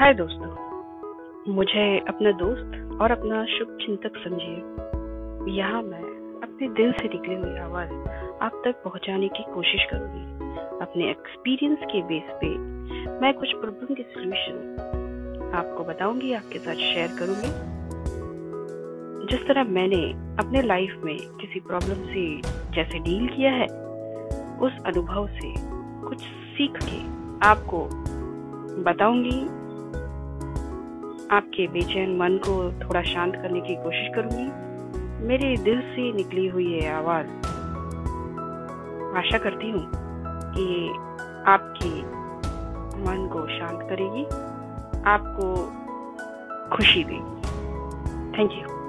हाय दोस्तों। मुझे अपना दोस्त और अपना शुभ चिंतक समझिए। यहाँ मैं अपने दिल से निकली हुई आवाज़ आप तक पहुँचाने की कोशिश करूँगी। अपने एक्सपीरियंस के बेस पे मैं कुछ प्रॉब्लम के सोल्यूशन आपको बताऊँगी, आपके साथ शेयर करूँगी। जिस तरह मैंने अपने लाइफ में किसी प्रॉब्लम से जैसे डील किया है, उस अनुभव से कुछ सीख के आपको बताऊँगी। आपके बेचैन मन को थोड़ा शांत करने की कोशिश करूँगी। मेरे दिल से निकली हुई है आवाज़। आशा करती हूँ कि आपके मन को शांत करेगी, आपको खुशी देगी। Thank you